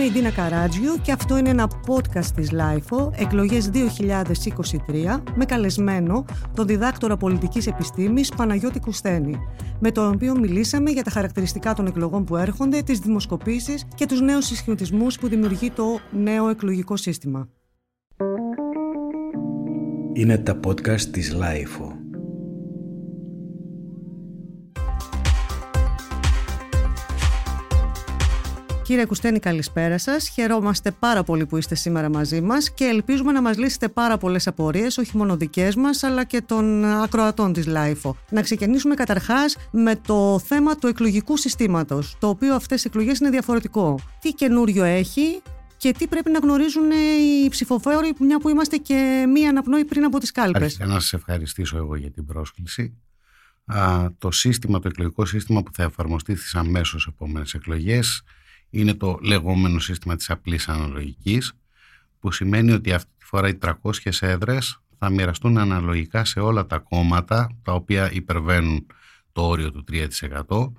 Είμαι η Ντίνα Καράτζιου και αυτό είναι ένα podcast της LIFO, εκλογές 2023, με καλεσμένο τον διδάκτορα πολιτικής επιστήμης Παναγιώτη Κουστένη, με τον οποίο μιλήσαμε για τα χαρακτηριστικά των εκλογών που έρχονται, τις δημοσκοπήσεις και τους νέους συσχετισμούς που δημιουργεί το νέο εκλογικό σύστημα. Είναι τα podcast της LIFO. Κύριε Κουστένη, καλησπέρα σας. Χαιρόμαστε πάρα πολύ που είστε σήμερα μαζί μας και ελπίζουμε να μας λύσετε πάρα πολλές απορίες, όχι μόνο δικές μας, αλλά και των ακροατών της ΛΑΙΦΟ. Να ξεκινήσουμε καταρχάς με το θέμα του εκλογικού συστήματος, το οποίο αυτές οι εκλογές είναι διαφορετικό. Τι καινούριο έχει, και τι πρέπει να γνωρίζουν οι ψηφοφόροι, μια που είμαστε και μία αναπνοή πριν από τις κάλπες. Αρχικά να σας ευχαριστήσω εγώ για την πρόσκληση. Α, το σύστημα, το εκλογικό σύστημα που θα εφαρμοστεί στις αμέσως επόμενες εκλογές είναι το λεγόμενο σύστημα της απλής αναλογικής που σημαίνει ότι αυτή τη φορά οι 300 έδρες θα μοιραστούν αναλογικά σε όλα τα κόμματα τα οποία υπερβαίνουν το όριο του 3%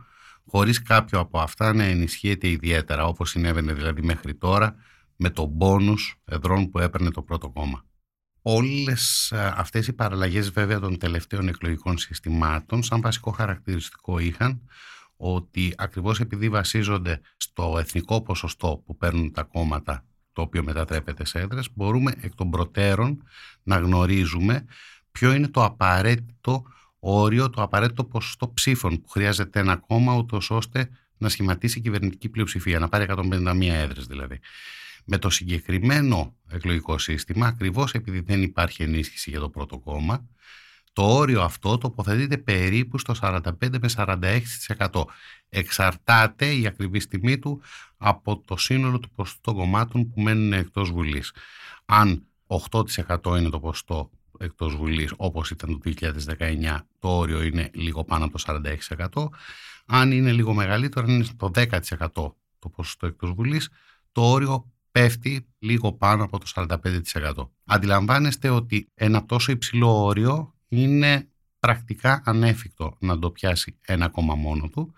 χωρίς κάποιο από αυτά να ενισχύεται ιδιαίτερα όπως συνέβαινε δηλαδή μέχρι τώρα με το μπόνους εδρών που έπαιρνε το πρώτο κόμμα. Όλες ε, αυτές οι παραλλαγές βέβαια των τελευταίων εκλογικών συστημάτων σαν βασικό χαρακτηριστικό είχαν ότι ακριβώς επειδή βασίζονται στο εθνικό ποσοστό που παίρνουν τα κόμματα το οποίο μετατρέπεται σε έδρες, μπορούμε εκ των προτέρων να γνωρίζουμε ποιο είναι το απαραίτητο όριο, το απαραίτητο ποσοστό ψήφων που χρειάζεται ένα κόμμα ούτως ώστε να σχηματίσει κυβερνητική πλειοψηφία, να πάρει 151 έδρες δηλαδή. Με το συγκεκριμένο εκλογικό σύστημα, ακριβώς επειδή δεν υπάρχει ενίσχυση για το πρώτο κόμμα, το όριο αυτό τοποθετείται περίπου στο 45 με 46%. Εξαρτάται η ακριβή τιμή του από το σύνολο του ποσοστών κομμάτων που μένουν εκτός Βουλής. Αν 8% είναι το ποσοστό εκτός Βουλής όπως ήταν το 2019 το όριο είναι λίγο πάνω από το 46%. Αν είναι λίγο μεγαλύτερο, αν είναι το 10% το ποσοστό εκτός Βουλής, το όριο πέφτει λίγο πάνω από το 45%. Αντιλαμβάνεστε ότι ένα τόσο υψηλό όριο είναι πρακτικά ανέφικτο να το πιάσει ένα κόμμα μόνο του.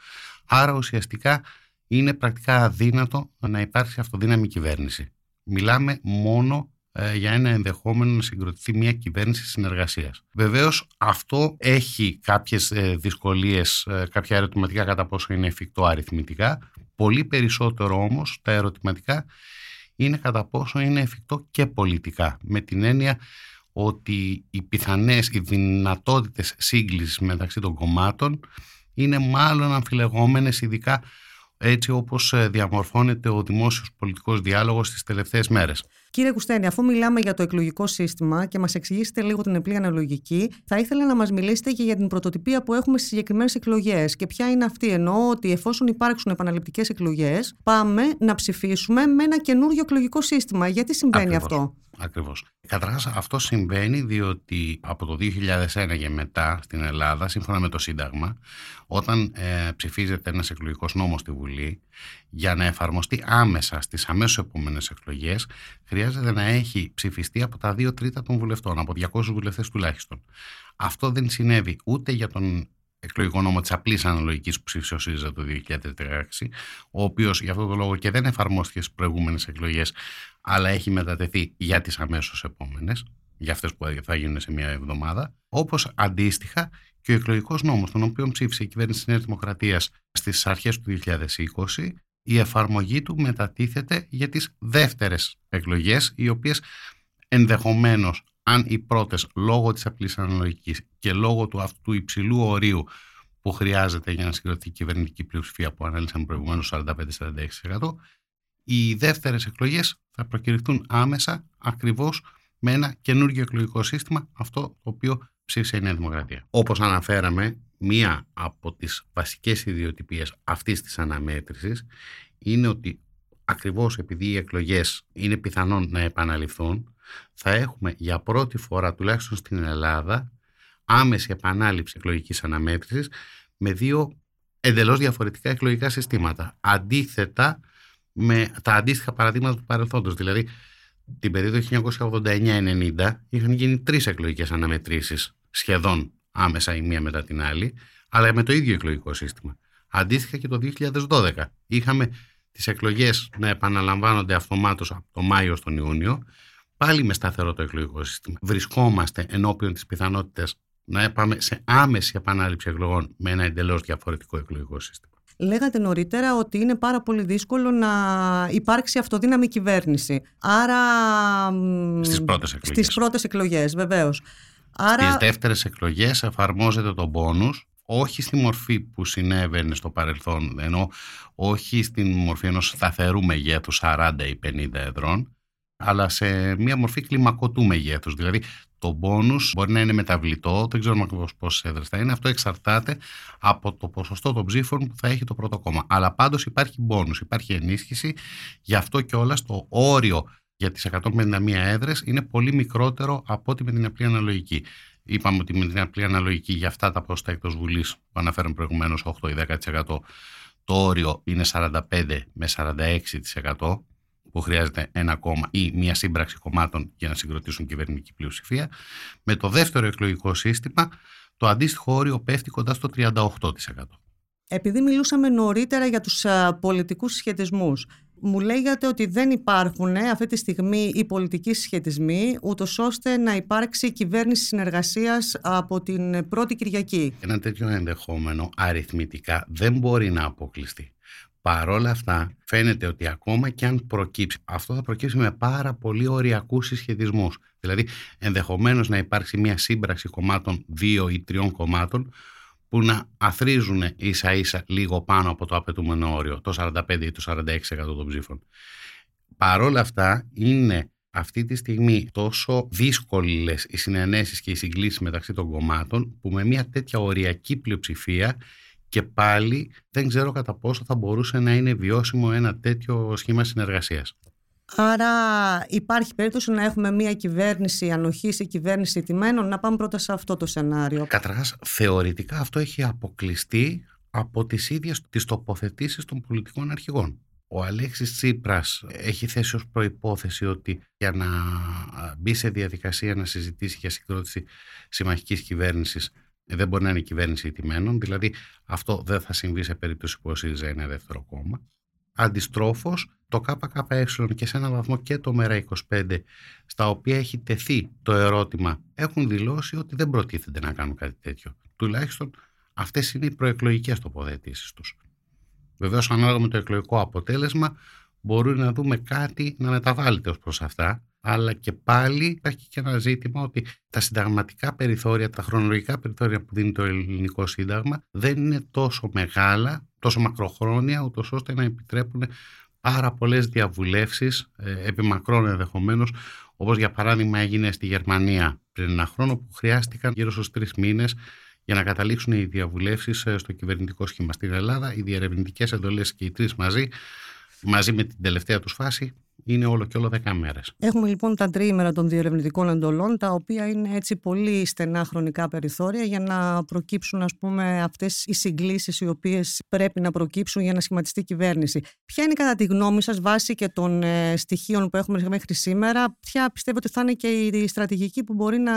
Άρα ουσιαστικά είναι πρακτικά αδύνατο να υπάρξει αυτοδύναμη κυβέρνηση. Μιλάμε μόνο ε, για ένα ενδεχόμενο να συγκροτηθεί μια κυβέρνηση συνεργασίας. Βεβαίως αυτό έχει κάποιες ε, δυσκολίες, ε, κάποια ερωτηματικά κατά πόσο είναι εφικτό αριθμητικά. Πολύ περισσότερο όμως τα ερωτηματικά είναι κατά πόσο είναι εφικτό και πολιτικά. Με την έννοια ότι οι πιθανές, οι δυνατότητες σύγκλησης μεταξύ των κομμάτων είναι μάλλον αμφιλεγόμενες ειδικά έτσι όπως ε, διαμορφώνεται ο δημόσιος πολιτικός διάλογος στις τελευταίες μέρες. Κύριε Κουστένη, αφού μιλάμε για το εκλογικό σύστημα και μας εξηγήσετε λίγο την απλή αναλογική, θα ήθελα να μας μιλήσετε και για την πρωτοτυπία που έχουμε στις συγκεκριμένες εκλογές. Και ποια είναι αυτή, εννοώ ότι εφόσον υπάρξουν επαναληπτικές εκλογές, πάμε να ψηφίσουμε με ένα καινούριο εκλογικό σύστημα. Γιατί συμβαίνει αυτό; Ακριβώς. Καταρχάς αυτό συμβαίνει διότι από το 2001 και μετά στην Ελλάδα, σύμφωνα με το Σύνταγμα, όταν ε, ψηφίζεται ένας εκλογικός νόμος στη Βουλή, για να εφαρμοστεί άμεσα στις αμέσως επόμενες εκλογές, χρειάζεται να έχει ψηφιστεί από τα δύο τρίτα των βουλευτών, από 200 βουλευτές τουλάχιστον. Αυτό δεν συνέβη ούτε για τον εκλογικό νόμο της απλής αναλογικής που ψήφισε ο ΣΥΡΙΖΑ το 2016, ο οποίος για αυτόν τον λόγο και δεν εφαρμόστηκε στις προηγούμενες εκλογές, αλλά έχει μετατεθεί για τις αμέσως επόμενες, για αυτές που θα γίνουν σε μια εβδομάδα. Όπως αντίστοιχα και ο εκλογικός νόμος, τον οποίο ψήφισε η κυβέρνηση της Νέας Δημοκρατίας στις αρχές του 2020, η εφαρμογή του μετατίθεται για τις δεύτερες εκλογές, οι οποίες ενδεχομένως αν οι πρώτες λόγω της απλής αναλογικής και λόγω του αυτού υψηλού ορίου που χρειάζεται για να συγκροτηθεί η κυβερνητική πλειοψηφία που ανέλησαν προηγουμένως 45-46%, οι δεύτερες εκλογές θα προκηρυχθούν άμεσα ακριβώς με ένα καινούργιο εκλογικό σύστημα, αυτό το οποίο ψήφισε η Νέα Δημοκρατία. Όπως αναφέραμε, μία από τις βασικές ιδιοτυπίες αυτής της αναμέτρησης είναι ότι ακριβώς επειδή οι εκλογές είναι πιθανόν να επαναληφθούν, θα έχουμε για πρώτη φορά, τουλάχιστον στην Ελλάδα, άμεση επανάληψη εκλογικής αναμέτρησης με δύο εντελώς διαφορετικά εκλογικά συστήματα. Αντίθετα με τα αντίστοιχα παραδείγματα του παρελθόντος. Δηλαδή, την περίοδο 1989-90 είχαν γίνει τρεις εκλογικές αναμετρήσεις σχεδόν άμεσα η μία μετά την άλλη, αλλά με το ίδιο εκλογικό σύστημα. Αντίστοιχα και το 2012 είχαμε τις εκλογές να επαναλαμβάνονται αυτομάτως από το Μάιο στον Ιούνιο, πάλι με σταθερό το εκλογικό σύστημα. Βρισκόμαστε ενώπιον της πιθανότητας να πάμε σε άμεση επανάληψη εκλογών με ένα εντελώς διαφορετικό εκλογικό σύστημα. Λέγατε νωρίτερα ότι είναι πάρα πολύ δύσκολο να υπάρξει αυτοδύναμη κυβέρνηση. Άρα... Στις πρώτες εκλογές. Στις πρώτες εκλογές, βεβαίως. Άρα... Στις δεύτερες εκλογές εφαρμόζεται το πόνους όχι στη μορφή που συνέβαινε στο παρελθόν, ενώ όχι στη μορφή ενός σταθερού μεγέθους 40 ή 50 εδρών, αλλά σε μια μορφή κλιμακωτού μεγέθους. Δηλαδή το μπόνους μπορεί να είναι μεταβλητό, δεν ξέρουμε ακριβώς πόσες έδρες θα είναι. Αυτό εξαρτάται από το ποσοστό των ψήφων που θα έχει το πρώτο κόμμα. Αλλά πάντως υπάρχει μπόνους, υπάρχει ενίσχυση. Γι' αυτό και όλα το όριο για τις 151 έδρες είναι πολύ μικρότερο από ό,τι με την απλή αναλογική. Είπαμε ότι με την απλή αναλογική για αυτά τα ποσοστά εκτός Βουλής που αναφέραμε προηγουμένως, 8 ή 10%, το όριο είναι 45 με 46% που χρειάζεται ένα κόμμα ή μια σύμπραξη κομμάτων για να συγκροτήσουν κυβερνητική πλειοψηφία. Με το δεύτερο εκλογικό σύστημα, το αντίστοιχο όριο πέφτει κοντά στο 38%. Επειδή μιλούσαμε νωρίτερα για τους πολιτικούς σχετισμούς, μου λέγατε ότι δεν υπάρχουν ε, αυτή τη στιγμή οι πολιτικοί συσχετισμοί, ούτως ώστε να υπάρξει κυβέρνηση συνεργασίας από την πρώτη Κυριακή. Ένα τέτοιο ενδεχόμενο αριθμητικά δεν μπορεί να αποκλειστεί. Παρόλα αυτά, φαίνεται ότι ακόμα και αν προκύψει, αυτό θα προκύψει με πάρα πολύ οριακούς συσχετισμούς. Δηλαδή, ενδεχομένως να υπάρξει μια σύμπραξη κομμάτων, δύο ή τριών κομμάτων, που να αθρίζουν ίσα ίσα λίγο πάνω από το απαιτούμενο όριο, το 45 ή το 46% των ψήφων. Παρόλα αυτά, είναι αυτή τη στιγμή τόσο δύσκολες οι συνενέσεις και οι συγκλήσεις μεταξύ των κομμάτων που με μια τέτοια οριακή πλειοψηφία και πάλι δεν ξέρω κατά πόσο θα μπορούσε να είναι βιώσιμο ένα τέτοιο σχήμα συνεργασίας. Άρα υπάρχει περίπτωση να έχουμε μια κυβέρνηση ανοχής ή κυβέρνηση τιμένων. Να πάμε πρώτα σε αυτό το σενάριο. Καταρχάς, θεωρητικά αυτό έχει αποκλειστεί από τις ίδιες τις τοποθετήσεις των πολιτικών αρχηγών. Ο Αλέξης Τσίπρας έχει θέσει ως προϋπόθεση ότι για να μπει σε διαδικασία να συζητήσει για συγκρότηση συμμαχικής κυβέρνησης ε, δεν μπορεί να είναι κυβέρνηση ηττημένων, δηλαδή αυτό δεν θα συμβεί σε περίπτωση που ο ΣΥΡΙΖΑ είναι δεύτερο κόμμα. Αντιστρόφως, το ΚΚΕ και σε έναν βαθμό και το ΜΕΡΑ25, στα οποία έχει τεθεί το ερώτημα, έχουν δηλώσει ότι δεν προτίθενται να κάνουν κάτι τέτοιο. Τουλάχιστον αυτές είναι οι προεκλογικές τοποθετήσεις τους. Βεβαίως, ανάλογα με το εκλογικό αποτέλεσμα, μπορεί να δούμε κάτι να μεταβάλλεται ως προς αυτά αλλά και πάλι υπάρχει και ένα ζήτημα ότι τα συνταγματικά περιθώρια, τα χρονολογικά περιθώρια που δίνει το ελληνικό σύνταγμα δεν είναι τόσο μεγάλα, τόσο μακροχρόνια, ούτως ώστε να επιτρέπουν πάρα πολλές διαβουλεύσεις, ε, επί μακρόν ενδεχομένως, όπως για παράδειγμα έγινε στη Γερμανία πριν ένα χρόνο, που χρειάστηκαν γύρω στους τρεις μήνες για να καταλήξουν οι διαβουλεύσεις ε, στο κυβερνητικό σχήμα. Στην Ελλάδα, οι διερευνητικές εντολές και οι τρεις μαζί, μαζί με την τελευταία τους φάση, είναι όλο και όλο 10 μέρες. Έχουμε λοιπόν τα τριήμερα των διερευνητικών εντολών, τα οποία είναι έτσι πολύ στενά χρονικά περιθώρια για να προκύψουν ας πούμε αυτές οι συγκλήσεις οι οποίες πρέπει να προκύψουν για να σχηματιστεί κυβέρνηση. Ποια είναι κατά τη γνώμη σας βάση και των ε, στοιχείων που έχουμε μέχρι σήμερα, ποια πιστεύω ότι θα είναι και η στρατηγική που μπορεί να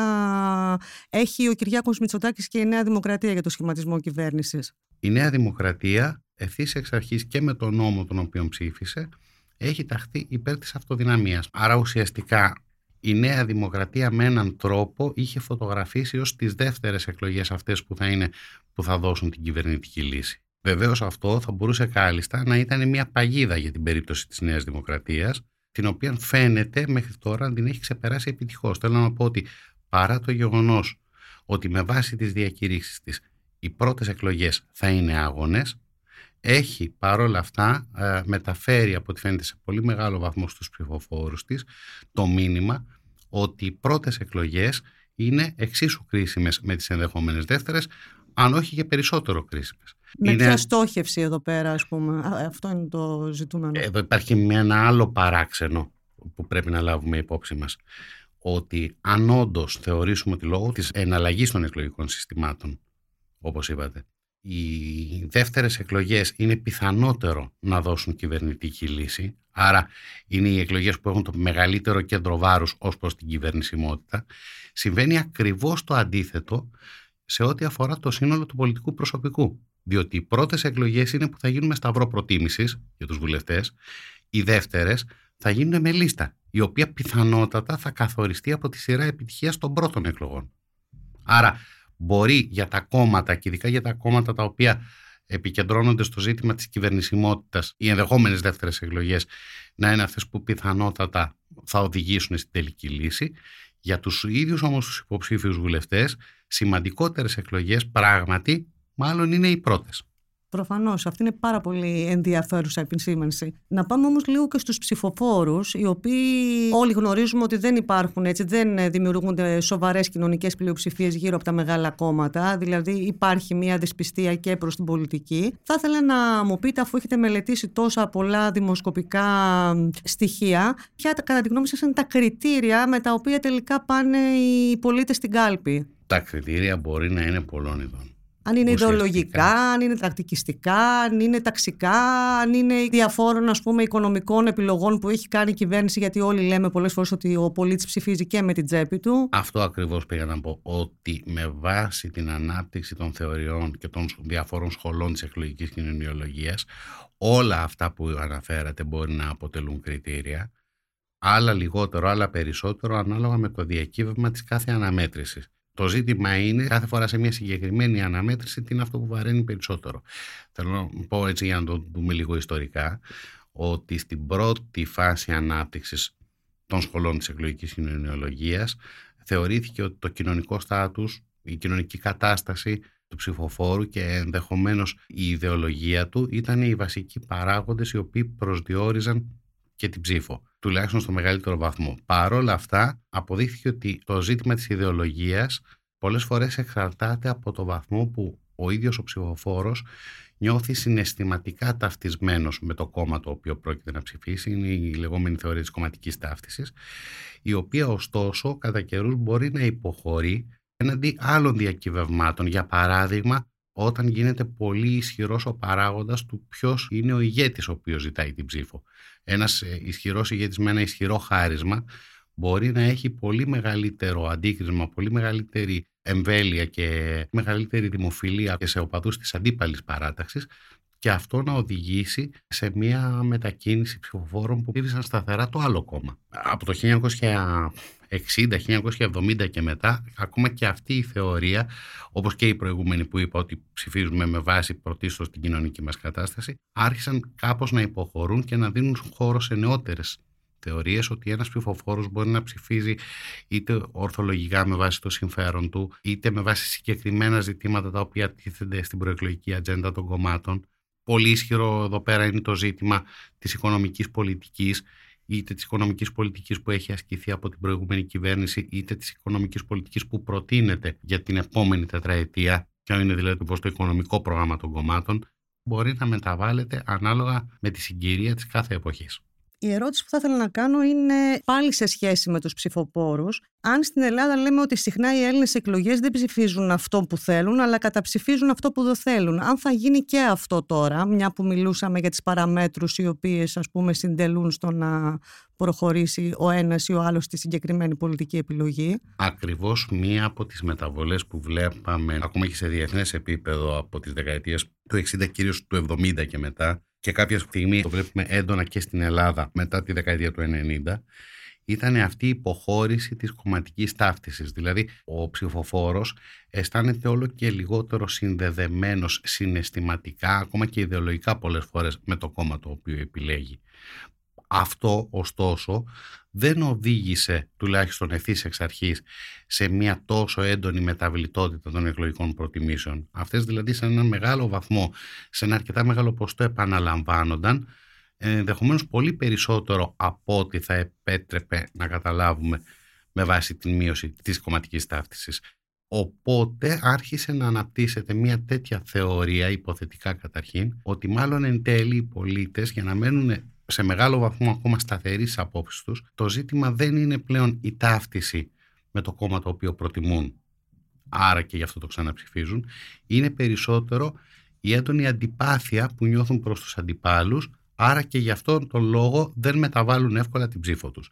έχει ο Κυριάκος Μητσοτάκης και η Νέα Δημοκρατία για το σχηματισμό κυβέρνησης; Η Νέα Δημοκρατία ευθύς εξ αρχής και με τον νόμο τον οποίο ψήφισε έχει ταχθεί υπέρ της αυτοδυναμίας. Άρα ουσιαστικά η Νέα Δημοκρατία με έναν τρόπο είχε φωτογραφίσει ως τις δεύτερες εκλογές αυτές που θα, είναι, που θα δώσουν την κυβερνητική λύση. Βεβαίως αυτό θα μπορούσε κάλλιστα να ήταν μια παγίδα για την περίπτωση της Νέας Δημοκρατίας, την οποία φαίνεται μέχρι τώρα να την έχει ξεπεράσει επιτυχώς. Θέλω να πω ότι παρά το γεγονός ότι με βάση τις διακηρύξεις της οι πρώτες εκλογές θα είναι άγονες, έχει παρόλα αυτά ε, μεταφέρει από ό,τι φαίνεται σε πολύ μεγάλο βαθμό στους ψηφοφόρους της το μήνυμα ότι οι πρώτες εκλογές είναι εξίσου κρίσιμες με τις ενδεχόμενες δεύτερες αν όχι και περισσότερο κρίσιμες. Με είναι... ποια στόχευση εδώ πέρα ας πούμε, αυτό είναι το ζητούμενο. Εδώ υπάρχει ένα άλλο παράξενο που πρέπει να λάβουμε υπόψη μας ότι αν όντως θεωρήσουμε ότι λόγω της εναλλαγής των εκλογικών συστημάτων όπως είπατε οι δεύτερες εκλογές είναι πιθανότερο να δώσουν κυβερνητική λύση, άρα είναι οι εκλογές που έχουν το μεγαλύτερο κέντρο βάρους ως προς την κυβερνησιμότητα, συμβαίνει ακριβώς το αντίθετο σε ό,τι αφορά το σύνολο του πολιτικού προσωπικού. Διότι οι πρώτες εκλογές είναι που θα γίνουν με σταυρό προτίμησης για τους βουλευτές. Οι δεύτερες θα γίνουν με λίστα, η οποία πιθανότατα θα καθοριστεί από τη σειρά επιτυχίας των πρώτων εκλογών. Άρα μπορεί για τα κόμματα και ειδικά για τα κόμματα τα οποία επικεντρώνονται στο ζήτημα της κυβερνησιμότητας οι ενδεχόμενες δεύτερες εκλογές να είναι αυτές που πιθανότατα θα οδηγήσουν στην τελική λύση. Για τους ίδιους όμως τους υποψήφιους βουλευτές σημαντικότερες εκλογές πράγματι μάλλον είναι οι πρώτες. Προφανώς. Αυτή είναι πάρα πολύ ενδιαφέρουσα επισήμανση. Να πάμε όμως λίγο και στους ψηφοφόρους, οι οποίοι όλοι γνωρίζουμε ότι δεν υπάρχουν έτσι, δεν δημιουργούνται σοβαρές κοινωνικές πλειοψηφίες γύρω από τα μεγάλα κόμματα. Δηλαδή υπάρχει μια δυσπιστία και προς την πολιτική. Θα ήθελα να μου πείτε, αφού έχετε μελετήσει τόσα πολλά δημοσκοπικά στοιχεία, ποια κατά τη γνώμη σας είναι τα κριτήρια με τα οποία τελικά πάνε οι πολίτες στην κάλπη; Τα κριτήρια μπορεί να είναι πολλών ειδών. Αν είναι ιδεολογικά, αν είναι τακτικιστικά, αν είναι ταξικά, αν είναι διαφόρων ας πούμε, οικονομικών επιλογών που έχει κάνει η κυβέρνηση, γιατί όλοι λέμε πολλές φορές ότι ο πολίτης ψηφίζει και με την τσέπη του. Αυτό ακριβώς πήγα να πω, ότι με βάση την ανάπτυξη των θεωριών και των διαφόρων σχολών της εκλογικής κοινωνιολογίας, όλα αυτά που αναφέρατε μπορεί να αποτελούν κριτήρια, άλλα λιγότερο, άλλα περισσότερο, ανάλογα με το διακύβευμα της κάθε αναμέτρησης. Το ζήτημα είναι κάθε φορά σε μια συγκεκριμένη αναμέτρηση τι είναι αυτό που βαραίνει περισσότερο. Θέλω να πω έτσι για να το δούμε λίγο ιστορικά ότι στην πρώτη φάση ανάπτυξης των σχολών της εκλογικής κοινωνιολογίας θεωρήθηκε ότι το κοινωνικό στάτους, η κοινωνική κατάσταση του ψηφοφόρου και ενδεχομένως η ιδεολογία του ήταν οι βασικοί παράγοντες οι οποίοι προσδιορίζαν και την ψήφο τουλάχιστον στο μεγαλύτερο βαθμό. Παρόλα αυτά, αποδείχθηκε ότι το ζήτημα της ιδεολογίας πολλές φορές εξαρτάται από το βαθμό που ο ίδιος ο ψηφοφόρος νιώθει συναισθηματικά ταυτισμένος με το κόμμα το οποίο πρόκειται να ψηφίσει, είναι η λεγόμενη θεωρία της κομματικής ταύτισης, η οποία ωστόσο κατά καιρούς μπορεί να υποχωρεί έναντι άλλων διακυβευμάτων. Για παράδειγμα, όταν γίνεται πολύ ισχυρός ο παράγοντας του ποιος είναι ο ηγέτης ο οποίος ζητάει την ψήφο. Ένας ε, ισχυρός ηγέτης με ένα ισχυρό χάρισμα μπορεί να έχει πολύ μεγαλύτερο αντίκρισμα, πολύ μεγαλύτερη εμβέλεια και μεγαλύτερη δημοφιλία και σε οπαδούς της αντίπαλης παράταξης και αυτό να οδηγήσει σε μια μετακίνηση ψηφοφόρων που ψήφισαν σταθερά το άλλο κόμμα. Από το 1960-1970 και μετά, ακόμα και αυτή η θεωρία, όπως και η προηγούμενη που είπα ότι ψηφίζουμε με βάση πρωτίστως την κοινωνική μας κατάσταση, άρχισαν κάπως να υποχωρούν και να δίνουν χώρο σε νεότερες θεωρίες ότι ένας ψηφοφόρος μπορεί να ψηφίζει είτε ορθολογικά με βάση το συμφέρον του, είτε με βάση συγκεκριμένα ζητήματα τα οποία τίθενται στην προεκλογική ατζέντα των κομμάτων. Πολύ ισχυρό εδώ πέρα είναι το ζήτημα της οικονομικής πολιτικής είτε της οικονομικής πολιτικής που έχει ασκηθεί από την προηγούμενη κυβέρνηση, είτε της οικονομικής πολιτικής που προτείνεται για την επόμενη τετραετία, ποιο είναι δηλαδή το οικονομικό πρόγραμμα των κομμάτων, μπορεί να μεταβάλλεται ανάλογα με τη συγκυρία της κάθε εποχής. Η ερώτηση που θα ήθελα να κάνω είναι πάλι σε σχέση με τους ψηφοπόρους. Αν στην Ελλάδα λέμε ότι συχνά οι Έλληνες εκλογές δεν ψηφίζουν αυτό που θέλουν, αλλά καταψηφίζουν αυτό που δεν θέλουν. Αν θα γίνει και αυτό τώρα, μια που μιλούσαμε για τις παραμέτρους οι οποίες ας πούμε συντελούν στο να προχωρήσει ο ένας ή ο άλλος στη συγκεκριμένη πολιτική επιλογή. Ακριβώς μία από τις μεταβολές που βλέπαμε ακόμα και σε διεθνές επίπεδο από τις δεκαετίες του 60 κυρίως του 70 και μετά και κάποια στιγμή το βλέπουμε έντονα και στην Ελλάδα μετά τη δεκαετία του 90 ήταν αυτή η υποχώρηση της κομματικής ταύτισης. Δηλαδή ο ψηφοφόρος αισθάνεται όλο και λιγότερο συνδεδεμένος συναισθηματικά, ακόμα και ιδεολογικά πολλές φορές με το κόμμα το οποίο επιλέγει. Αυτό ωστόσο δεν οδήγησε τουλάχιστον ευθύς εξ αρχής σε μια τόσο έντονη μεταβλητότητα των εκλογικών προτιμήσεων. Αυτές δηλαδή σε έναν μεγάλο βαθμό, σε ένα αρκετά μεγάλο ποστό επαναλαμβάνονταν ενδεχομένως πολύ περισσότερο από ό,τι θα επέτρεπε να καταλάβουμε με βάση την μείωση της κομματικής ταύτισης. Οπότε άρχισε να αναπτύσσεται μια τέτοια θεωρία, υποθετικά καταρχήν, ότι μάλλον εν τέλει οι πολίτες για να μένουν σε μεγάλο βαθμό ακόμα σταθεροί στις απόψεις τους, το ζήτημα δεν είναι πλέον η ταύτιση με το κόμμα το οποίο προτιμούν, άρα και γι' αυτό το ξαναψηφίζουν, είναι περισσότερο η έντονη αντιπάθεια που νιώθουν προς τους αντιπάλους, άρα και γι' αυτόν τον λόγο δεν μεταβάλλουν εύκολα την ψήφο τους.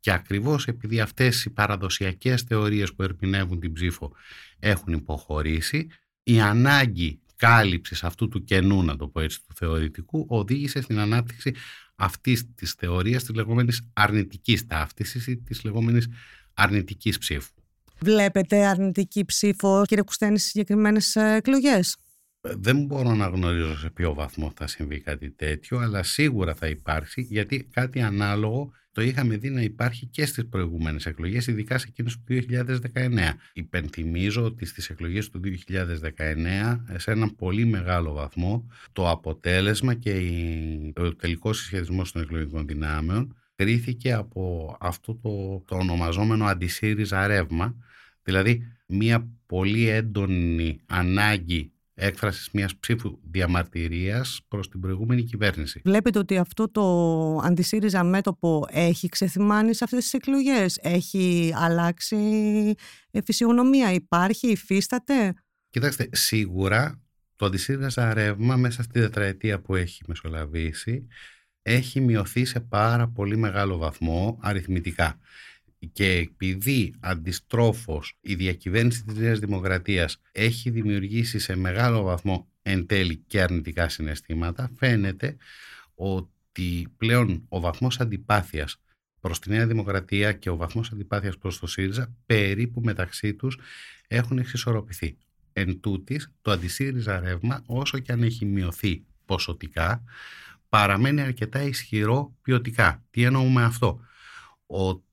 Και ακριβώς επειδή αυτές οι παραδοσιακές θεωρίες που ερμηνεύουν την ψήφο έχουν υποχωρήσει, η ανάγκη κάλυψης αυτού του κενού, να το πω έτσι, του θεωρητικού, οδήγησε στην ανάπτυξη αυτής της θεωρίας της λεγόμενης αρνητικής ταύτισης ή της λεγόμενης αρνητικής ψήφου. Βλέπετε αρνητική ψήφο, κύριε Κουστένη, στις συγκεκριμένες ε, εκλογές; Δεν μπορώ να γνωρίζω σε ποιο βαθμό θα συμβεί κάτι τέτοιο, αλλά σίγουρα θα υπάρξει, γιατί κάτι ανάλογο το είχαμε δει να υπάρχει και στις προηγούμενες εκλογές, ειδικά σε εκείνες του 2019. Υπενθυμίζω ότι στις εκλογές του 2019, σε έναν πολύ μεγάλο βαθμό, το αποτέλεσμα και ο τελικός συσχετισμός των εκλογικών δυνάμεων κρίθηκε από αυτό το, το ονομαζόμενο αντισύριζα ρεύμα, δηλαδή μια πολύ έντονη ανάγκη έκφρασης μιας ψήφου διαμαρτυρίας προς την προηγούμενη κυβέρνηση. Βλέπετε ότι αυτό το αντισύριζα μέτωπο έχει ξεθυμάνει σε αυτές τις εκλογές, έχει αλλάξει φυσιογνωμία, υπάρχει, υφίσταται; Κοιτάξτε, σίγουρα το αντισύριζα ρεύμα μέσα στη τετραετία που έχει μεσολαβήσει έχει μειωθεί σε πάρα πολύ μεγάλο βαθμό αριθμητικά. Και επειδή αντιστρόφως η διακυβέρνηση της Νέας Δημοκρατίας έχει δημιουργήσει σε μεγάλο βαθμό εν τέλει και αρνητικά συναισθήματα, φαίνεται ότι πλέον ο βαθμός αντιπάθειας προς τη Νέα Δημοκρατία και ο βαθμός αντιπάθειας προς το ΣΥΡΙΖΑ περίπου μεταξύ τους έχουν εξισορροπηθεί. Εν τούτης, το αντισύριζα ρεύμα, όσο και αν έχει μειωθεί ποσοτικά, παραμένει αρκετά ισχυρό ποιοτικά. Τι εννοούμε αυτό; Ότι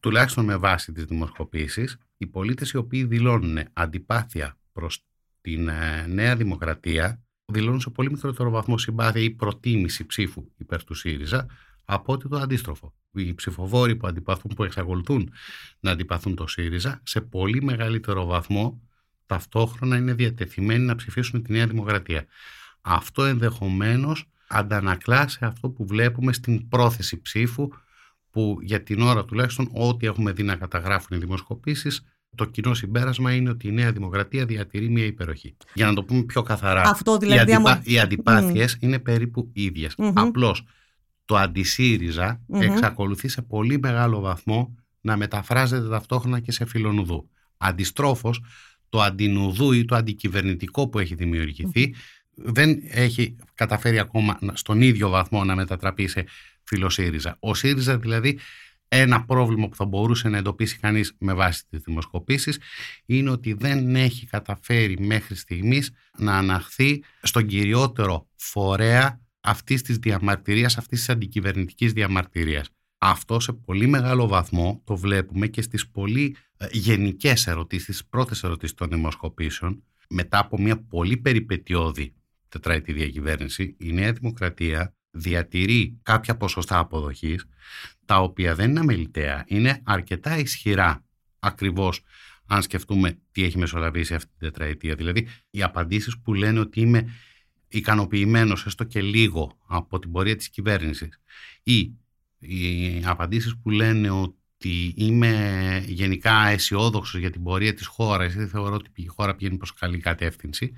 τουλάχιστον με βάση τις δημοσκοπήσεις οι πολίτες οι οποίοι δηλώνουν αντιπάθεια προς την ε, νέα δημοκρατία δηλώνουν σε πολύ μικρότερο βαθμό συμπάθεια ή προτίμηση ψήφου υπέρ του ΣΥΡΙΖΑ από ότι το αντίστροφο. Οι ψηφοφόροι που αντιπαθούν, που εξακολουθούν να αντιπαθούν το ΣΥΡΙΖΑ σε πολύ μεγαλύτερο βαθμό ταυτόχρονα είναι διατεθειμένοι να ψηφίσουν τη Νέα Δημοκρατία. Αυτό ενδεχομένως αντανακλά σε αυτό που βλέπουμε στην πρόθεση ψήφου που για την ώρα τουλάχιστον ό,τι έχουμε δει να καταγράφουν οι δημοσκοπήσεις το κοινό συμπέρασμα είναι ότι η Νέα Δημοκρατία διατηρεί μια υπεροχή. Για να το πούμε πιο καθαρά, Αυτό δηλαδή οι, αντιπα... οι αντιπάθειες είναι περίπου ίδιες. Mm-hmm. Απλώς το αντισύριζα mm-hmm. εξακολουθεί σε πολύ μεγάλο βαθμό να μεταφράζεται ταυτόχρονα και σε φιλονουδού. Αντιστρόφως, το αντινουδού ή το αντικυβερνητικό που έχει δημιουργηθεί δεν έχει καταφέρει ακόμα στον ίδιο βαθμό να μετατραπεί σε φιλοσύριζα. Ο ΣΥΡΙΖΑ δηλαδή ένα πρόβλημα που θα μπορούσε να εντοπίσει κανείς με βάση τις δημοσκοπήσεις είναι ότι δεν έχει καταφέρει μέχρι στιγμής να αναχθεί στον κυριότερο φορέα αυτής της διαμαρτυρίας, αυτής της αντικυβερνητικής διαμαρτυρίας. Αυτό σε πολύ μεγάλο βαθμό το βλέπουμε και στις πολύ ε, γενικές ερωτήσεις, στις πρώτες ερωτήσεις των δημοσκοπήσεων μετά από μια πολύ περιπετειώδη τετραετή διακυβέρνηση, η Νέα Δημοκρατία διατηρεί κάποια ποσοστά αποδοχής, τα οποία δεν είναι αμεληταία, είναι αρκετά ισχυρά ακριβώς αν σκεφτούμε τι έχει μεσολαβήσει αυτή την τετραετία. Δηλαδή, οι απαντήσεις που λένε ότι είμαι ικανοποιημένος έστω και λίγο από την πορεία της κυβέρνησης ή οι απαντήσεις που λένε ότι είμαι γενικά αισιόδοξος για την πορεία της χώρας ή θεωρώ ότι η χώρα πηγαίνει προς καλή κατεύθυνση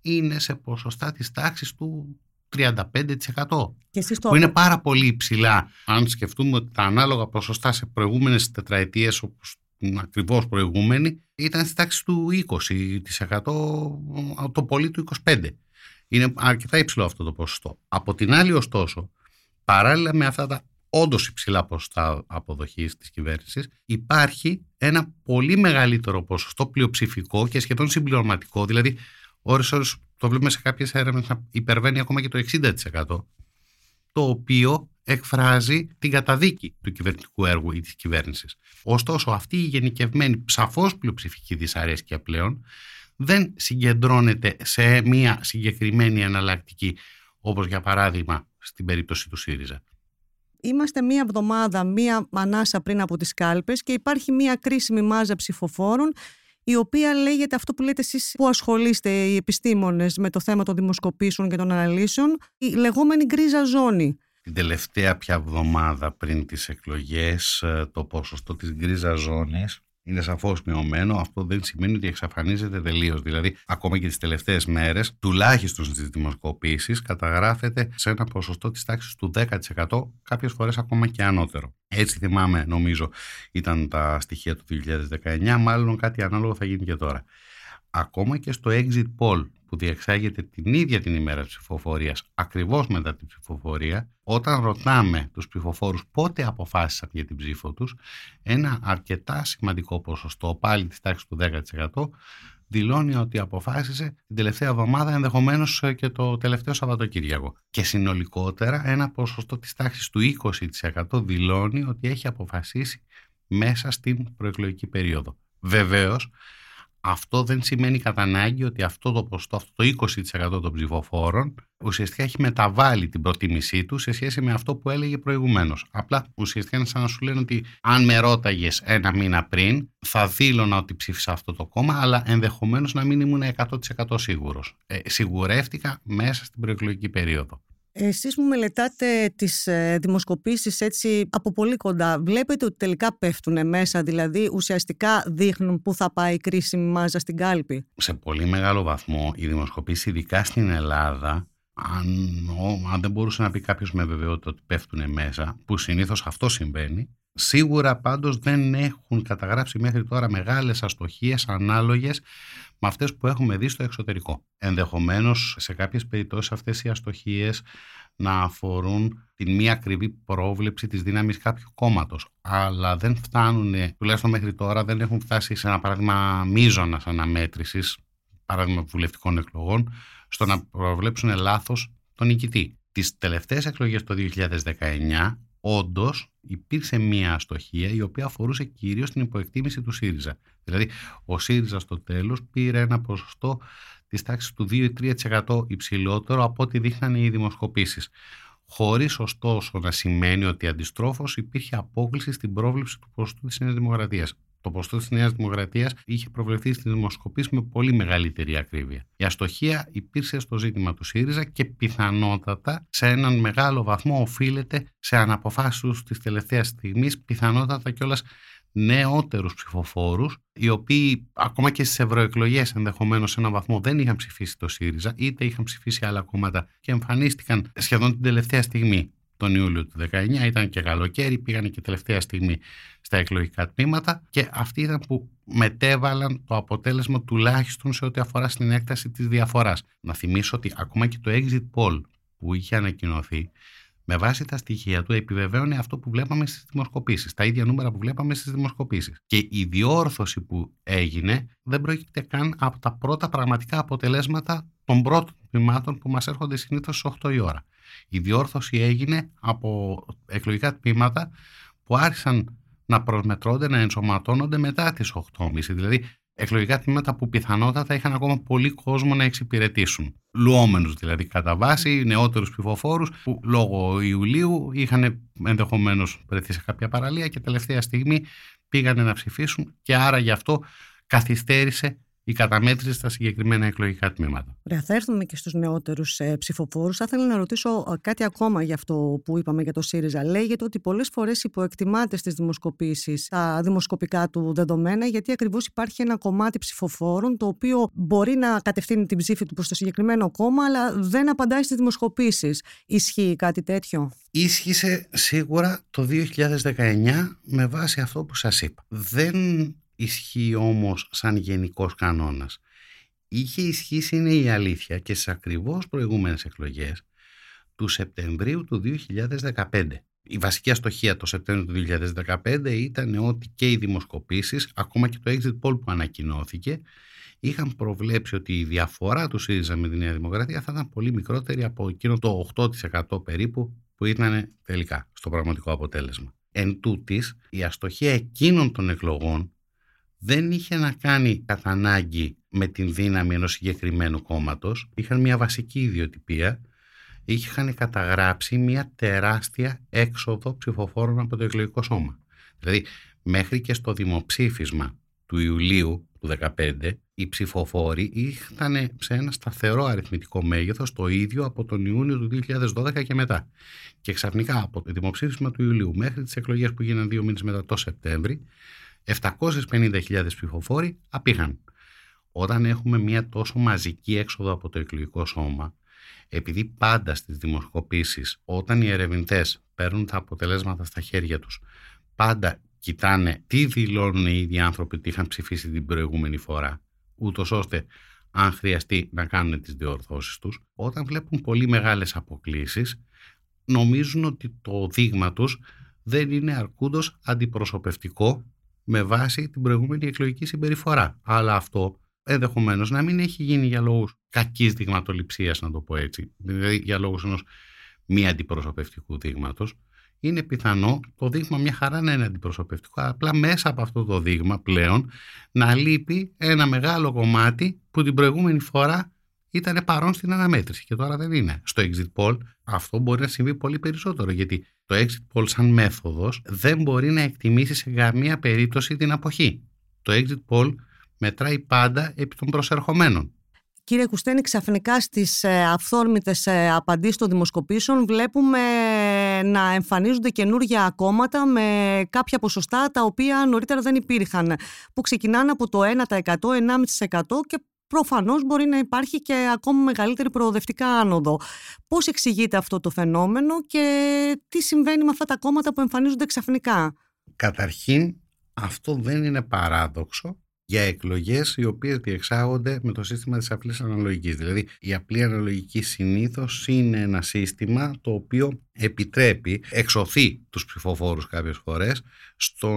είναι σε ποσοστά της τάξης του 35%. Και που είναι πάρα πολύ υψηλά αν σκεφτούμε ότι τα ανάλογα ποσοστά σε προηγούμενες τετραετίες όπως ακριβώς προηγούμενη ήταν στη τάξη του 20% το πολύ του 25%. Είναι αρκετά υψηλό αυτό το ποσοστό. Από την άλλη ωστόσο, παράλληλα με αυτά τα όντως υψηλά ποσοστά αποδοχής της κυβέρνησης, υπάρχει ένα πολύ μεγαλύτερο ποσοστό πλειοψηφικό και σχεδόν συμπληρωματικό, δηλαδή ώρες ώρες το βλέπουμε σε κάποιες έρευνες να υπερβαίνει ακόμα και το 60% το οποίο εκφράζει την καταδίκη του κυβερνητικού έργου ή της κυβέρνησης. Ωστόσο αυτή η γενικευμένη ψαφώς πλειοψηφική δυσαρέσκεια πλέον δεν συγκεντρώνεται σε μια συγκεκριμένη εναλλακτική όπως για παράδειγμα στην περίπτωση του ΣΥΡΙΖΑ. Είμαστε μία εβδομάδα, μία ανάσα πριν από τις κάλπες και υπάρχει μία κρίσιμη μάζα ψηφοφόρων η οποία λέγεται αυτό που λέτε εσείς που ασχολείστε οι επιστήμονες με το θέμα των δημοσκοπήσεων και των αναλύσεων, η λεγόμενη γκρίζα ζώνη. Την τελευταία πια εβδομάδα πριν τις εκλογές ε, το ποσοστό της γκρίζα ζώνης είναι σαφώ μειωμένο. Αυτό δεν σημαίνει ότι εξαφανίζεται τελείως. Δηλαδή, ακόμα και τις τελευταίες μέρες, τουλάχιστον στις δημοσκοπήσεις, καταγράφεται σε ένα ποσοστό της τάξης του 10%, κάποιες φορές ακόμα και ανώτερο. Έτσι θυμάμαι, νομίζω, ήταν τα στοιχεία του 2019. Μάλλον κάτι ανάλογο θα γίνει και τώρα. Ακόμα και στο exit poll που διεξάγεται την ίδια την ημέρα της ψηφοφορίας, ακριβώς μετά την ψηφοφορία, όταν ρωτάμε τους ψηφοφόρους πότε αποφάσισαν για την ψήφο τους, ένα αρκετά σημαντικό ποσοστό, πάλι της τάξης του 10%, δηλώνει ότι αποφάσισε την τελευταία εβδομάδα, ενδεχομένως και το τελευταίο Σαββατοκύριακο. Και συνολικότερα ένα ποσοστό της τάξης του 20% δηλώνει ότι έχει αποφασίσει μέσα στην προεκλογική περίοδο. Βεβαίως, αυτό δεν σημαίνει κατά ανάγκη ότι αυτό το ποστό, αυτό το 20% των ψηφοφόρων ουσιαστικά έχει μεταβάλει την προτίμησή τους σε σχέση με αυτό που έλεγε προηγουμένως. Απλά ουσιαστικά είναι σαν να σου λένε ότι αν με ρώταγες ένα μήνα πριν, θα δήλωνα ότι ψήφισα αυτό το κόμμα, αλλά ενδεχομένως να μην ήμουν 100% σίγουρος. Ε, σιγουρεύτηκα μέσα στην προεκλογική περίοδο. Εσείς μου μελετάτε τις ε, δημοσκοπήσεις έτσι από πολύ κοντά. Βλέπετε ότι τελικά πέφτουν μέσα, δηλαδή ουσιαστικά δείχνουν πού θα πάει η κρίσιμη μάζα στην κάλπη; Σε πολύ μεγάλο βαθμό οι δημοσκοπήσεις, ειδικά στην Ελλάδα, αν, αν δεν μπορούσε να πει κάποιος με βεβαιότητα ότι πέφτουν μέσα, που συνήθως αυτό συμβαίνει, Σίγουρα πάντως δεν έχουν καταγράψει μέχρι τώρα μεγάλες αστοχίες ανάλογες με αυτές που έχουμε δει στο εξωτερικό. Ενδεχομένως σε κάποιες περιπτώσεις αυτές οι αστοχίες να αφορούν την μία ακριβή πρόβλεψη της δύναμης κάποιου κόμματος. Αλλά δεν φτάνουν, τουλάχιστον μέχρι τώρα, δεν έχουν φτάσει σε ένα παράδειγμα μείζωνας αναμέτρησης, παράδειγμα βουλευτικών εκλογών, στο να προβλέψουν λάθος τον νικητή. Τις τελευταίες εκλογές το 2019 όντως υπήρξε μια αστοχία η οποία αφορούσε κυρίως την υποεκτίμηση του ΣΥΡΙΖΑ. Δηλαδή, ο ΣΥΡΙΖΑ στο τέλος πήρε ένα ποσοστό της τάξης του 2-3% υψηλότερο από ό,τι δείχνανε οι δημοσκοπήσεις. Χωρίς ωστόσο να σημαίνει ότι αντιστρόφως υπήρχε απόκληση στην πρόβλεψη του ποσοστού της Νέας Δημοκρατίας το ποστό της Νέας Δημοκρατίας είχε προβλεφθεί στη δημοσκοπήση με πολύ μεγαλύτερη ακρίβεια. Η αστοχία υπήρξε στο ζήτημα του ΣΥΡΙΖΑ και πιθανότατα σε έναν μεγάλο βαθμό οφείλεται σε αναποφάσεις της τελευταίας στιγμής, πιθανότατα κιόλας νεότερους ψηφοφόρους, οι οποίοι ακόμα και στις ευρωεκλογές ενδεχομένως σε έναν βαθμό δεν είχαν ψηφίσει το ΣΥΡΙΖΑ, είτε είχαν ψηφίσει άλλα κόμματα και εμφανίστηκαν σχεδόν την τελευταία στιγμή τον Ιούλιο του 19, ήταν και καλοκαίρι, πήγανε και τελευταία στιγμή στα εκλογικά τμήματα και αυτοί ήταν που μετέβαλαν το αποτέλεσμα τουλάχιστον σε ό,τι αφορά στην έκταση της διαφοράς. Να θυμίσω ότι ακόμα και το exit poll που είχε ανακοινωθεί με βάση τα στοιχεία του επιβεβαίωνε αυτό που βλέπαμε στις δημοσκοπήσεις, τα ίδια νούμερα που βλέπαμε στις δημοσκοπήσεις. Και η διόρθωση που έγινε δεν πρόκειται καν από τα πρώτα πραγματικά αποτελέσματα των πρώτων τμήματων που μας έρχονται συνήθως στις 8 η ώρα. Η διόρθωση έγινε από εκλογικά τμήματα που άρχισαν να προσμετρώνται, να ενσωματώνονται μετά τις 8.30. Δηλαδή εκλογικά τμήματα που πιθανότατα είχαν ακόμα πολύ κόσμο να εξυπηρετήσουν. Λουόμενους δηλαδή κατά βάση, νεότερους ψηφοφόρους που λόγω Ιουλίου είχαν ενδεχομένως βρεθεί σε κάποια παραλία και τελευταία στιγμή πήγανε να ψηφίσουν και άρα γι' αυτό καθυστέρησε η καταμέτρηση στα συγκεκριμένα εκλογικά τμήματα. Ωραία, θα έρθουμε και στους νεότερους ε, ψηφοφόρους. Θα ήθελα να ρωτήσω ε, κάτι ακόμα για αυτό που είπαμε για το ΣΥΡΙΖΑ. Λέγεται ότι πολλές φορές υποεκτιμάται στις δημοσκοπήσεις τα δημοσκοπικά του δεδομένα, γιατί ακριβώς υπάρχει ένα κομμάτι ψηφοφόρων το οποίο μπορεί να κατευθύνει την ψήφη του προς το συγκεκριμένο κόμμα, αλλά δεν απαντάει στις δημοσκοπήσεις. Ισχύει κάτι τέτοιο; Ίσχυσε σίγουρα το 2019 με βάση αυτό που σας είπα. Δεν ισχύει όμως σαν γενικός κανόνας. Είχε ισχύσει είναι η αλήθεια και στις ακριβώς προηγούμενες εκλογές του Σεπτεμβρίου του 2015. Η βασική αστοχία το Σεπτέμβριο του 2015 ήταν ότι και οι δημοσκοπήσεις, ακόμα και το exit poll που ανακοινώθηκε, είχαν προβλέψει ότι η διαφορά του ΣΥΡΙΖΑ με τη Νέα Δημοκρατία θα ήταν πολύ μικρότερη από εκείνο το 8% περίπου που ήταν τελικά στο πραγματικό αποτέλεσμα. Εν τούτης, η αστοχία εκείνων των εκλογών δεν είχε να κάνει κατά ανάγκη με την δύναμη ενός συγκεκριμένου κόμματος. Είχαν μια βασική ιδιοτυπία. Είχαν καταγράψει μια τεράστια έξοδο ψηφοφόρων από το εκλογικό σώμα. Δηλαδή, μέχρι και στο δημοψήφισμα του Ιουλίου του 2015, οι ψηφοφόροι ήταν σε ένα σταθερό αριθμητικό μέγεθος το ίδιο από τον Ιούνιο του 2012 και μετά. Και ξαφνικά από το δημοψήφισμα του Ιουλίου μέχρι τις εκλογές που γίνανε δύο μήνες μετά το Σεπτέμβρη, 750.000 ψηφοφόροι απήχαν. Όταν έχουμε μια τόσο μαζική έξοδο από το εκλογικό σώμα, επειδή πάντα στις δημοσκοπήσεις όταν οι ερευνητές παίρνουν τα αποτελέσματα στα χέρια τους, πάντα κοιτάνε τι δηλώνουν οι ίδιοι άνθρωποι ότι είχαν ψηφίσει την προηγούμενη φορά, ούτως ώστε αν χρειαστεί να κάνουν τις διορθώσεις τους. Όταν βλέπουν πολύ μεγάλες αποκλήσεις, νομίζουν ότι το δείγμα τους δεν είναι αρκούντος αντιπροσωπευτικό με βάση την προηγούμενη εκλογική συμπεριφορά. Αλλά αυτό ενδεχομένως να μην έχει γίνει για λόγους κακής δειγματοληψίας, να το πω έτσι, δηλαδή για λόγους ενός μη αντιπροσωπευτικού δείγματος, είναι πιθανό το δείγμα μια χαρά να είναι αντιπροσωπευτικό, απλά μέσα από αυτό το δείγμα πλέον να λείπει ένα μεγάλο κομμάτι που την προηγούμενη φορά ήταν παρόν στην αναμέτρηση και τώρα δεν είναι. Στο exit poll αυτό μπορεί να συμβεί πολύ περισσότερο γιατί το exit poll σαν μέθοδος δεν μπορεί να εκτιμήσει σε καμία περίπτωση την αποχή. Το exit poll μετράει πάντα επί των προσερχομένων. Κύριε Κουστένη, ξαφνικά στις ε, αυθόρμητες ε, απαντήσεις των δημοσκοπήσεων βλέπουμε να εμφανίζονται καινούργια κόμματα με κάποια ποσοστά τα οποία νωρίτερα δεν υπήρχαν, που ξεκινάνε από το 1%, 1,5% και προφανώς μπορεί να υπάρχει και ακόμα μεγαλύτερη προοδευτικά άνοδο. Πώς εξηγείται αυτό το φαινόμενο και τι συμβαίνει με αυτά τα κόμματα που εμφανίζονται ξαφνικά; Καταρχήν, αυτό δεν είναι παράδοξο για εκλογές οι οποίες διεξάγονται με το σύστημα της απλής αναλογικής. Δηλαδή η απλή αναλογική συνήθως είναι ένα σύστημα το οποίο επιτρέπει, εξωθεί τους ψηφοφόρους κάποιες φορές στο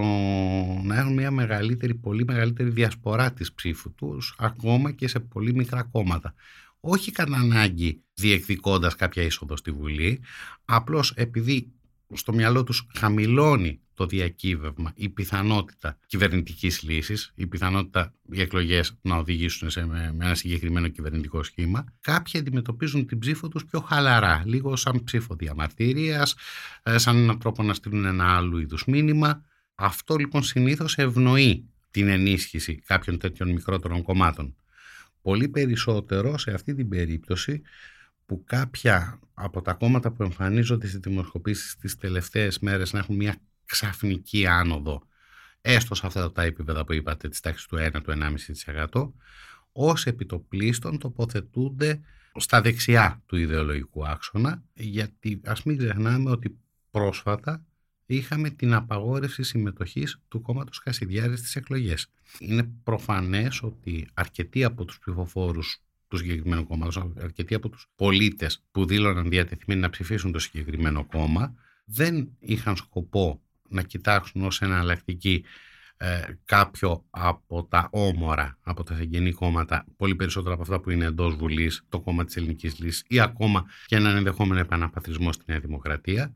να έχουν μια μεγαλύτερη, πολύ μεγαλύτερη διασπορά της ψήφου τους ακόμα και σε πολύ μικρά κόμματα. Όχι κατά ανάγκη διεκδικώντας κάποια είσοδο στη Βουλή, απλώς επειδή στο μυαλό τους χαμηλώνει το διακύβευμα, η πιθανότητα κυβερνητικής λύσης, η πιθανότητα οι εκλογές να οδηγήσουν σε, με, ένα συγκεκριμένο κυβερνητικό σχήμα, κάποιοι αντιμετωπίζουν την ψήφο τους πιο χαλαρά, λίγο σαν ψήφο διαμαρτυρίας, ε, σαν έναν τρόπο να στείλουν ένα άλλο είδους μήνυμα. Αυτό λοιπόν συνήθως ευνοεί την ενίσχυση κάποιων τέτοιων μικρότερων κομμάτων. Πολύ περισσότερο σε αυτή την περίπτωση που κάποια από τα κόμματα που εμφανίζονται στις δημοσκοπήσεις τις τελευταίες μέρες να έχουν μια ξαφνική άνοδο έστω σε αυτά τα επίπεδα που είπατε της τάξης του 1 του 1,5% ως επιτοπλίστων τοποθετούνται στα δεξιά του ιδεολογικού άξονα γιατί ας μην ξεχνάμε ότι πρόσφατα είχαμε την απαγόρευση συμμετοχής του κόμματος Κασιδιάρης στις εκλογές. Είναι προφανές ότι αρκετοί από τους ψηφοφόρους του συγκεκριμένου κόμματος, αρκετοί από τους πολίτες που δήλωναν διατεθειμένοι να ψηφίσουν το συγκεκριμένο κόμμα, δεν είχαν σκοπό να κοιτάξουν ως εναλλακτική ε, κάποιο από τα όμορα, από τα συγγενή κόμματα, πολύ περισσότερα από αυτά που είναι εντός Βουλής, το κόμμα της Ελληνικής Λύσης ή ακόμα και έναν ενδεχόμενο επαναπατρισμό στη Νέα Δημοκρατία,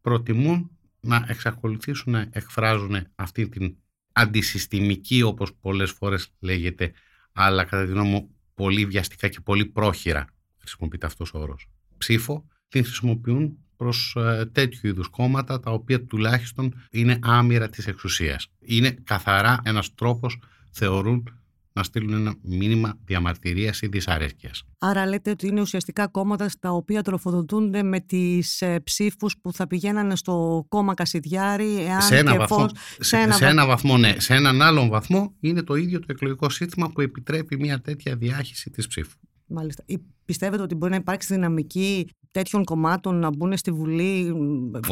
προτιμούν να εξακολουθήσουν να εκφράζουν αυτή την αντισυστημική, όπως πολλές φορές λέγεται, αλλά κατά τη γνώμη μου πολύ βιαστικά και πολύ πρόχειρα, χρησιμοποιείται αυτός ο όρος, ψήφο, την χρησιμοποιούν προς ε, τέτοιου είδους κόμματα τα οποία τουλάχιστον είναι άμυρα της εξουσίας. Είναι καθαρά ένας τρόπος, θεωρούν, να στείλουν ένα μήνυμα διαμαρτυρίας ή δυσαρέσκειας. Άρα λέτε ότι είναι ουσιαστικά κόμματα στα οποία τροφοδοτούνται με τις ε, ψήφους που θα πηγαίνανε στο κόμμα Κασιδιάρη, εάν σε ένα, βαθμό, σε, ένα... σε ένα βαθμό, ναι. Σε έναν άλλον βαθμό είναι το ίδιο το εκλογικό σύστημα που επιτρέπει μια τέτοια διάχυση της ψήφου. Μάλιστα. Πιστεύετε ότι μπορεί να υπάρξει δυναμική τέτοιων κομμάτων να μπουν στη Βουλή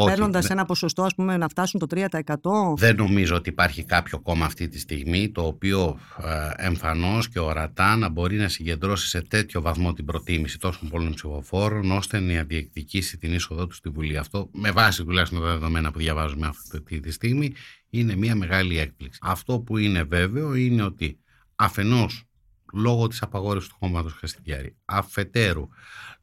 παίρνοντας ένα ποσοστό ας πούμε, να φτάσουν το 3%? Δεν νομίζω ότι υπάρχει κάποιο κόμμα αυτή τη στιγμή το οποίο ε, εμφανώς και ορατά να μπορεί να συγκεντρώσει σε τέτοιο βαθμό την προτίμηση τόσων πολλών ψηφοφόρων ώστε να διεκδικήσει την είσοδό τους στη Βουλή. Αυτό με βάση τουλάχιστον τα δεδομένα που διαβάζουμε αυτή τη στιγμή είναι μια μεγάλη έκπληξη. Αυτό που είναι βέβαιο είναι ότι αφενός λόγω της απαγόρευσης του κόμματος Χαστιδιάρη. Αφετέρου,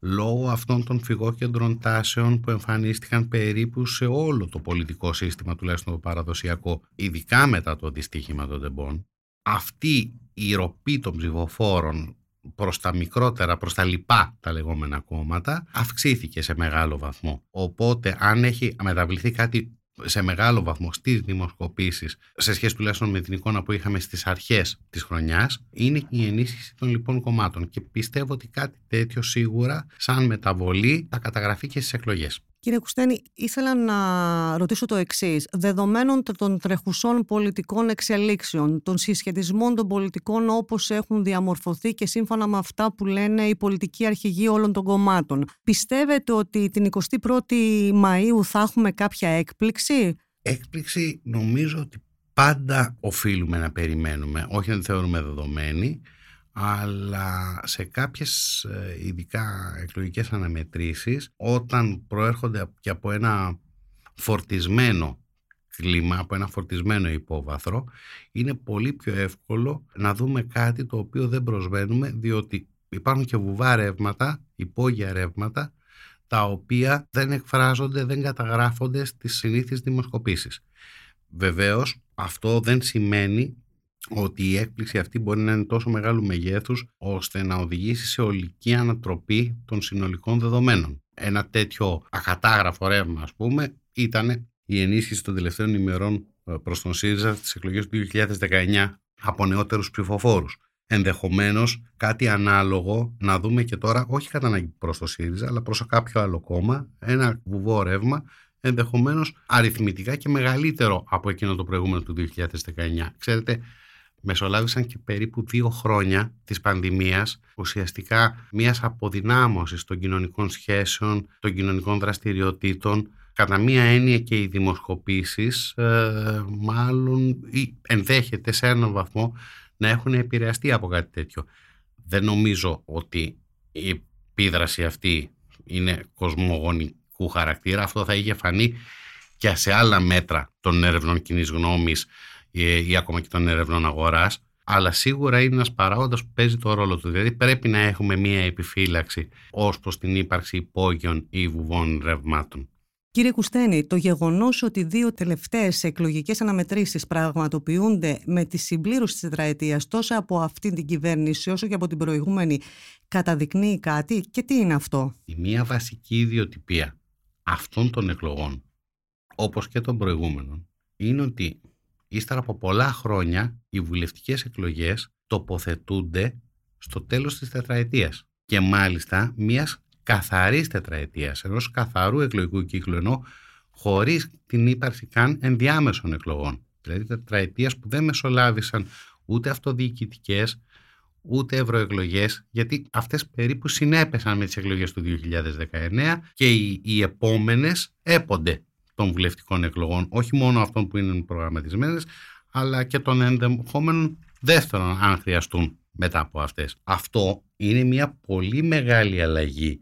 λόγω αυτών των φυγόκεντρων τάσεων που εμφανίστηκαν περίπου σε όλο το πολιτικό σύστημα, τουλάχιστον το παραδοσιακό, ειδικά μετά το δυστύχημα των τεμπών, αυτή η ροπή των ψηφοφόρων προς τα μικρότερα, προς τα λοιπά τα λεγόμενα κόμματα, αυξήθηκε σε μεγάλο βαθμό. Οπότε αν έχει μεταβληθεί κάτι σε μεγάλο βαθμό στις δημοσκοπήσεις σε σχέση τουλάχιστον με την εικόνα που είχαμε στις αρχές της χρονιάς είναι η ενίσχυση των λοιπόν κομμάτων και πιστεύω ότι κάτι τέτοιο σίγουρα σαν μεταβολή θα καταγραφεί και στις εκλογές. Κύριε Κουστένη, ήθελα να ρωτήσω το εξής. Δεδομένων των τρεχουσών πολιτικών εξελίξεων, των συσχετισμών των πολιτικών όπως έχουν διαμορφωθεί και σύμφωνα με αυτά που λένε οι πολιτικοί αρχηγοί όλων των κομμάτων, πιστεύετε ότι την 21η Μαΐου θα έχουμε κάποια έκπληξη; Έκπληξη νομίζω ότι πάντα οφείλουμε να περιμένουμε, όχι να τη θεωρούμε δεδομένη, αλλά σε κάποιες ε, ειδικά εκλογικές αναμετρήσεις όταν προέρχονται και από ένα φορτισμένο κλίμα, από ένα φορτισμένο υπόβαθρο είναι πολύ πιο εύκολο να δούμε κάτι το οποίο δεν προσβαίνουμε διότι υπάρχουν και βουβά ρεύματα, υπόγεια ρεύματα τα οποία δεν εκφράζονται, δεν καταγράφονται στις συνήθεις δημοσκοπήσεις. Βεβαίως αυτό δεν σημαίνει ότι η έκπληξη αυτή μπορεί να είναι τόσο μεγάλου μεγέθους ώστε να οδηγήσει σε ολική ανατροπή των συνολικών δεδομένων. Ένα τέτοιο ακατάγραφο ρεύμα ας πούμε ήταν η ενίσχυση των τελευταίων ημερών ε, προς τον ΣΥΡΙΖΑ στις εκλογές του 2019 από νεότερους ψηφοφόρους. Ενδεχομένως κάτι ανάλογο να δούμε και τώρα, όχι κατά ανάγκη προς το ΣΥΡΙΖΑ, αλλά προς κάποιο άλλο κόμμα, ένα βουβό ρεύμα, ενδεχομένως αριθμητικά και μεγαλύτερο από εκείνο το προηγούμενο του 2019. Ξέρετε, μεσολάβησαν και περίπου δύο χρόνια της πανδημίας, ουσιαστικά μιας αποδυνάμωσης των κοινωνικών σχέσεων, των κοινωνικών δραστηριοτήτων, κατά μία έννοια και οι δημοσκοπήσεις ε, μάλλον ή ενδέχεται σε έναν βαθμό να έχουν επηρεαστεί από κάτι τέτοιο. Δεν νομίζω ότι η επίδραση αυτή είναι κοσμογονικού χαρακτήρα. Αυτό θα είχε φανεί και σε άλλα μέτρα των έρευνων κοινής γνώμης ε, ή ακόμα και των ερευνών αγοράς, αλλά σίγουρα είναι ένας παράγοντας που παίζει το ρόλο του. Δηλαδή πρέπει να έχουμε μία επιφύλαξη ως προς την ύπαρξη υπόγειων ή βουβών ρευμάτων. Κύριε Κουστένη, το γεγονός ότι δύο τελευταίες εκλογικές αναμετρήσεις πραγματοποιούνται με τη συμπλήρωση της τετραετίας τόσο από αυτή την κυβέρνηση όσο και από την προηγούμενη, καταδεικνύει κάτι και τι είναι αυτό; Η μία βασική ιδιοτυπία αυτών των εκλογών, όπως και των προηγούμενων, είναι ότι ύστερα από πολλά χρόνια οι βουλευτικές εκλογές τοποθετούνται στο τέλος της τετραετίας και μάλιστα μιας καθαρής τετραετίας, ενός καθαρού εκλογικού κύκλου, ενώ χωρίς την ύπαρξη καν ενδιάμεσων εκλογών. Δηλαδή τετραετίας που δεν μεσολάβησαν ούτε αυτοδιοικητικές, ούτε ευρωεκλογές, γιατί αυτές περίπου συνέπεσαν με τις εκλογές του 2019 και οι, οι επόμενες έπονται των βουλευτικών εκλογών, όχι μόνο αυτών που είναι προγραμματισμένες, αλλά και των ενδεχόμενων δεύτερων, αν χρειαστούν μετά από αυτές. Αυτό είναι μια πολύ μεγάλη αλλαγή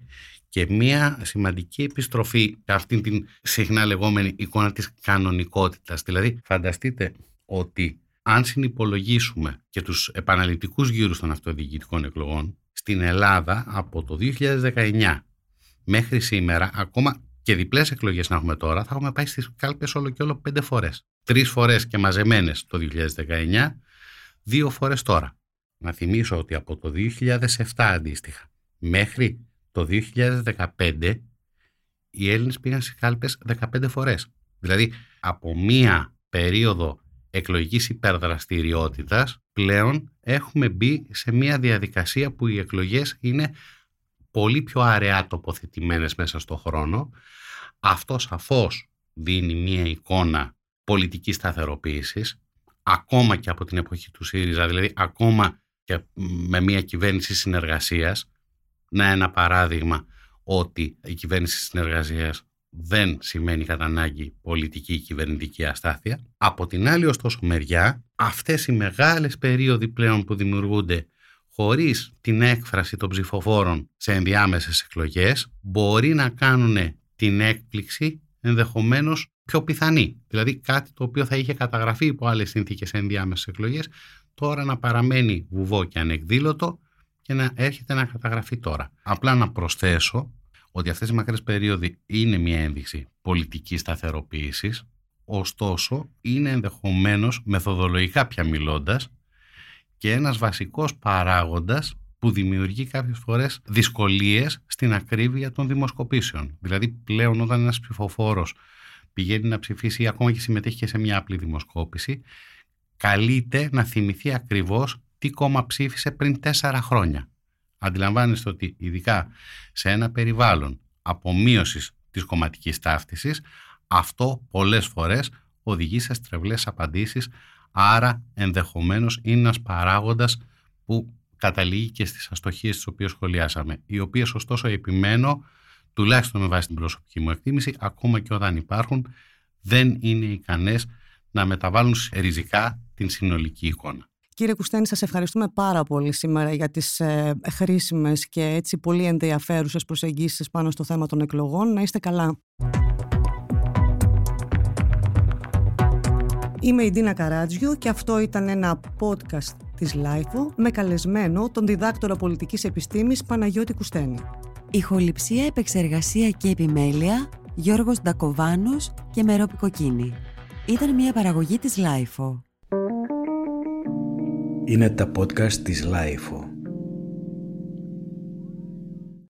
και μια σημαντική επιστροφή σε αυτήν την συχνά λεγόμενη εικόνα της κανονικότητας. Δηλαδή, φανταστείτε ότι αν συνυπολογίσουμε και τους επαναληπτικούς γύρους των αυτοδιοικητικών εκλογών, στην Ελλάδα από το 2019 μέχρι σήμερα, ακόμα και διπλές εκλογές να έχουμε τώρα, θα έχουμε πάει στις κάλπες όλο και όλο πέντε φορές. Τρεις φορές και μαζεμένες το 2019, δύο φορές τώρα. Να θυμίσω ότι από το 2007 αντίστοιχα μέχρι το 2015 οι Έλληνες πήγαν στις κάλπες 15 φορές. Δηλαδή από μία περίοδο εκλογικής υπερδραστηριότητας πλέον έχουμε μπει σε μία διαδικασία που οι εκλογές είναι πολύ πιο αραιά τοποθετημένες μέσα στο χρόνο. Αυτό σαφώς δίνει μία εικόνα πολιτικής σταθεροποίησης, ακόμα και από την εποχή του ΣΥΡΙΖΑ, δηλαδή ακόμα και με μία κυβέρνηση συνεργασίας. Να ένα παράδειγμα ότι η κυβέρνηση συνεργασίας δεν σημαίνει κατά ανάγκη πολιτική κυβερνητική αστάθεια. Από την άλλη ωστόσο μεριά, αυτές οι μεγάλες περίοδοι πλέον που δημιουργούνται χωρίς την έκφραση των ψηφοφόρων σε ενδιάμεσες εκλογές μπορεί να κάνουν την έκπληξη ενδεχομένως πιο πιθανή. Δηλαδή κάτι το οποίο θα είχε καταγραφεί υπό άλλες συνθήκες σε ενδιάμεσες εκλογές τώρα να παραμένει βουβό και ανεκδήλωτο και να έρχεται να καταγραφεί τώρα. Απλά να προσθέσω ότι αυτές οι μακρές περίοδοι είναι μια ένδειξη πολιτικής σταθεροποίησης, ωστόσο είναι ενδεχομένως μεθοδολογικά πια μιλώντας και ένας βασικός παράγοντας που δημιουργεί κάποιες φορές δυσκολίες στην ακρίβεια των δημοσκοπήσεων. Δηλαδή πλέον όταν ένας ψηφοφόρος πηγαίνει να ψηφίσει ή ακόμα και συμμετέχει και σε μια απλή δημοσκόπηση, καλείται να θυμηθεί ακριβώς τι κόμμα ψήφισε πριν τέσσερα χρόνια. Αντιλαμβάνεστε ότι ειδικά σε ένα περιβάλλον απομείωσης της κομματικής ταύτισης, αυτό πολλές φορές οδηγεί σε στρεβλές απαντήσεις Άρα ενδεχομένως είναι ένας παράγοντας που καταλήγει και στις αστοχίες τις οποίες σχολιάσαμε, οι οποίες ωστόσο επιμένω, τουλάχιστον με βάση την προσωπική μου εκτίμηση, ακόμα και όταν υπάρχουν, δεν είναι ικανές να μεταβάλουν ριζικά την συνολική εικόνα. Κύριε Κουστένη, σας ευχαριστούμε πάρα πολύ σήμερα για τις ε, χρήσιμες και έτσι πολύ ενδιαφέρουσες προσεγγίσεις πάνω στο θέμα των εκλογών. Να είστε καλά. Είμαι η Ντίνα Καράτζιο και αυτό ήταν ένα podcast της LIFO με καλεσμένο τον διδάκτορα πολιτικής επιστήμης Παναγιώτη Κουστένη. Ηχοληψία, επεξεργασία και επιμέλεια Γιώργος Ντακοβάνος και Μερόπη Κοκκίνη. Ήταν μια παραγωγή της LIFO. Είναι τα podcast της LIFO.